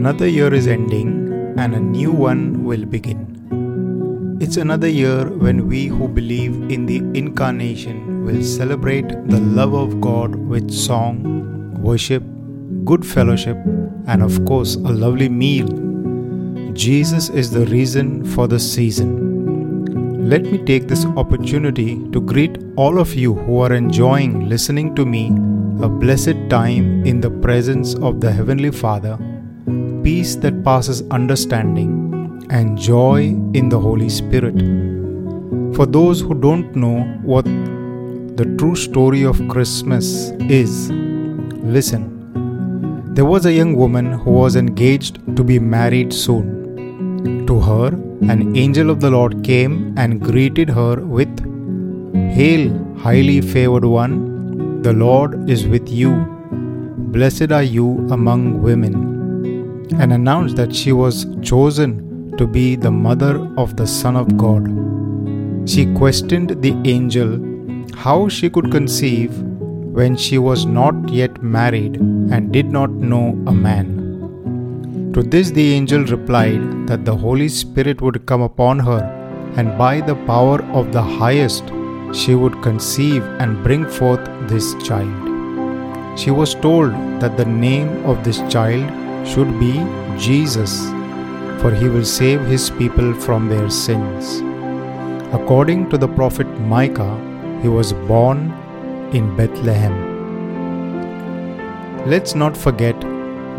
Another year is ending and a new one will begin. It's another year when we who believe in the incarnation will celebrate the love of God with song, worship, good fellowship, and of course, a lovely meal. Jesus is the reason for the season. Let me take this opportunity to greet all of you who are enjoying listening to me a blessed time in the presence of the Heavenly Father, peace that passes understanding, and joy in the Holy Spirit. For those who don't know what the true story of Christmas is, listen. There was a young woman who was engaged to be married soon. To her, an angel of the Lord came and greeted her with, Hail, highly favored one, the Lord is with you. Blessed are you among women. And announced that she was chosen to be the mother of the Son of God. She questioned the angel how she could conceive when she was not yet married and did not know a man. To this the angel replied that the Holy Spirit would come upon her, and by the power of the highest she would conceive and bring forth this child. She was told that the name of this child should be Jesus, for he will save his people from their sins. According to the prophet Micah, he was born in Bethlehem. Let's not forget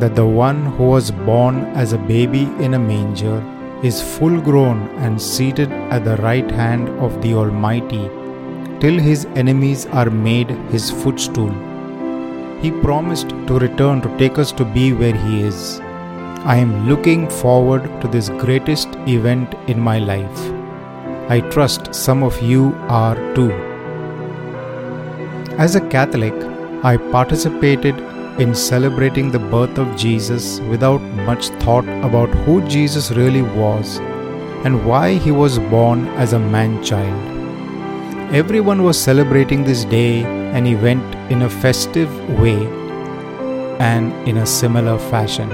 that the one who was born as a baby in a manger is full grown and seated at the right hand of the Almighty till his enemies are made his footstool. He promised to return to take us to be where he is. I am looking forward to this greatest event in my life. I trust some of you are too. As a Catholic, I participated in celebrating the birth of Jesus without much thought about who Jesus really was and why he was born as a man child. Everyone was celebrating this day and event in a festive way and in a similar fashion.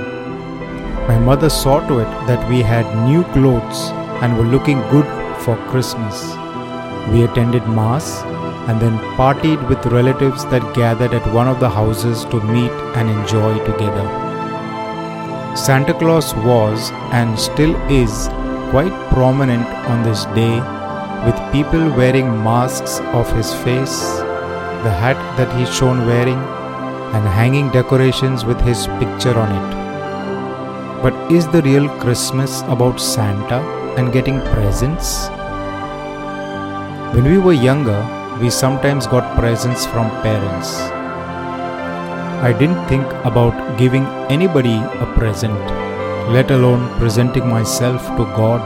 My mother saw to it that we had new clothes and were looking good for Christmas. We attended Mass and then partied with relatives that gathered at one of the houses to meet and enjoy together. Santa Claus was and still is quite prominent on this day with people wearing masks of his face, the hat that he's shown wearing, and hanging decorations with his picture on it. But is the real Christmas about Santa and getting presents? When we were younger, we sometimes got presents from parents. I didn't think about giving anybody a present, let alone presenting myself to God.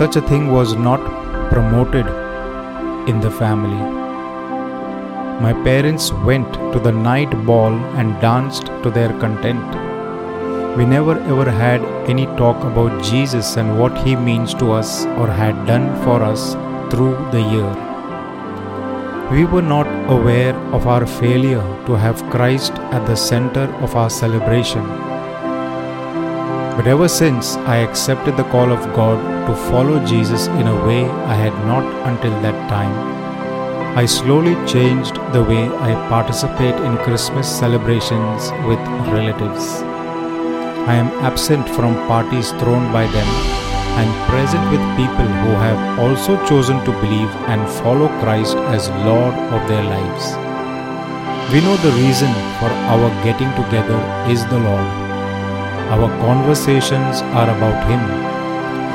Such a thing was not promoted in the family. My parents went to the night ball and danced to their content. We never ever had any talk about Jesus and what he means to us or had done for us through the year. We were not aware of our failure to have Christ at the center of our celebration. But ever since I accepted the call of God to follow Jesus in a way I had not until that time, I slowly changed the way I participate in Christmas celebrations with relatives. I am absent from parties thrown by them and present with people who have also chosen to believe and follow Christ as Lord of their lives. We know the reason for our getting together is the Lord. Our conversations are about Him.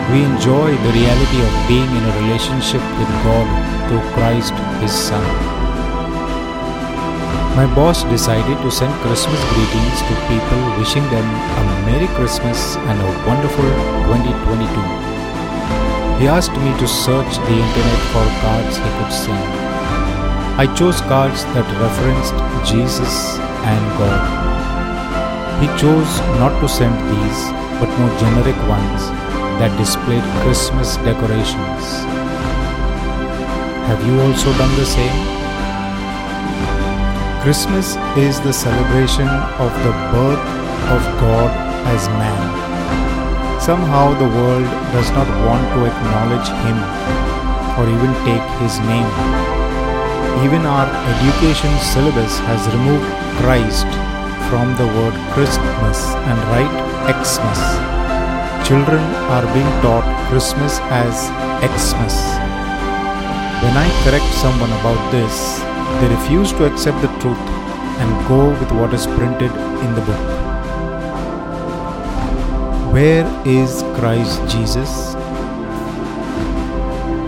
We enjoy the reality of being in a relationship with God through Christ, His Son. My boss decided to send Christmas greetings to people wishing them a Merry Christmas and a wonderful 2022. He asked me to search the internet for cards he could send. I chose cards that referenced Jesus and God. He chose not to send these, but more generic ones that displayed Christmas decorations. Have you also done the same? Christmas is the celebration of the birth of God as man. Somehow the world does not want to acknowledge him or even take his name. Even our education syllabus has removed Christ from the word Christmas and write Xmas. Children are being taught Christmas as Xmas. When I correct someone about this, they refuse to accept the truth and go with what is printed in the book. Where is Christ Jesus?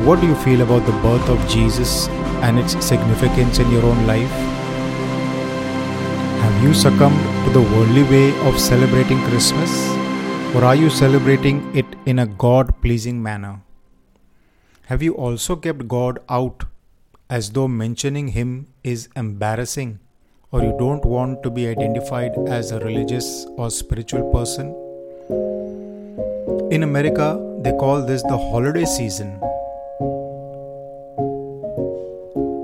What do you feel about the birth of Jesus and its significance in your own life? Have you succumbed to the worldly way of celebrating Christmas? Or are you celebrating it in a God pleasing manner? Have you also kept God out as though mentioning Him is embarrassing or you don't want to be identified as a religious or spiritual person? In America, they call this the holiday season.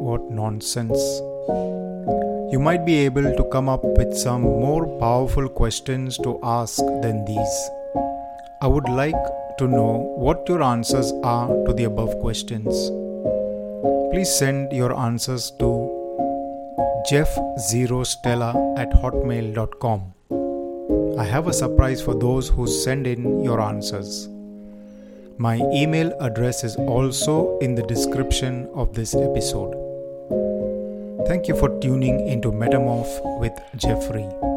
What nonsense. You might be able to come up with some more powerful questions to ask than these. I would like to know what your answers are to the above questions. Please send your answers to jeff0stella at hotmail.com. I have a surprise for those who send in your answers. My email address is also in the description of this episode. Thank you for tuning into Metamorph with Jeffrey.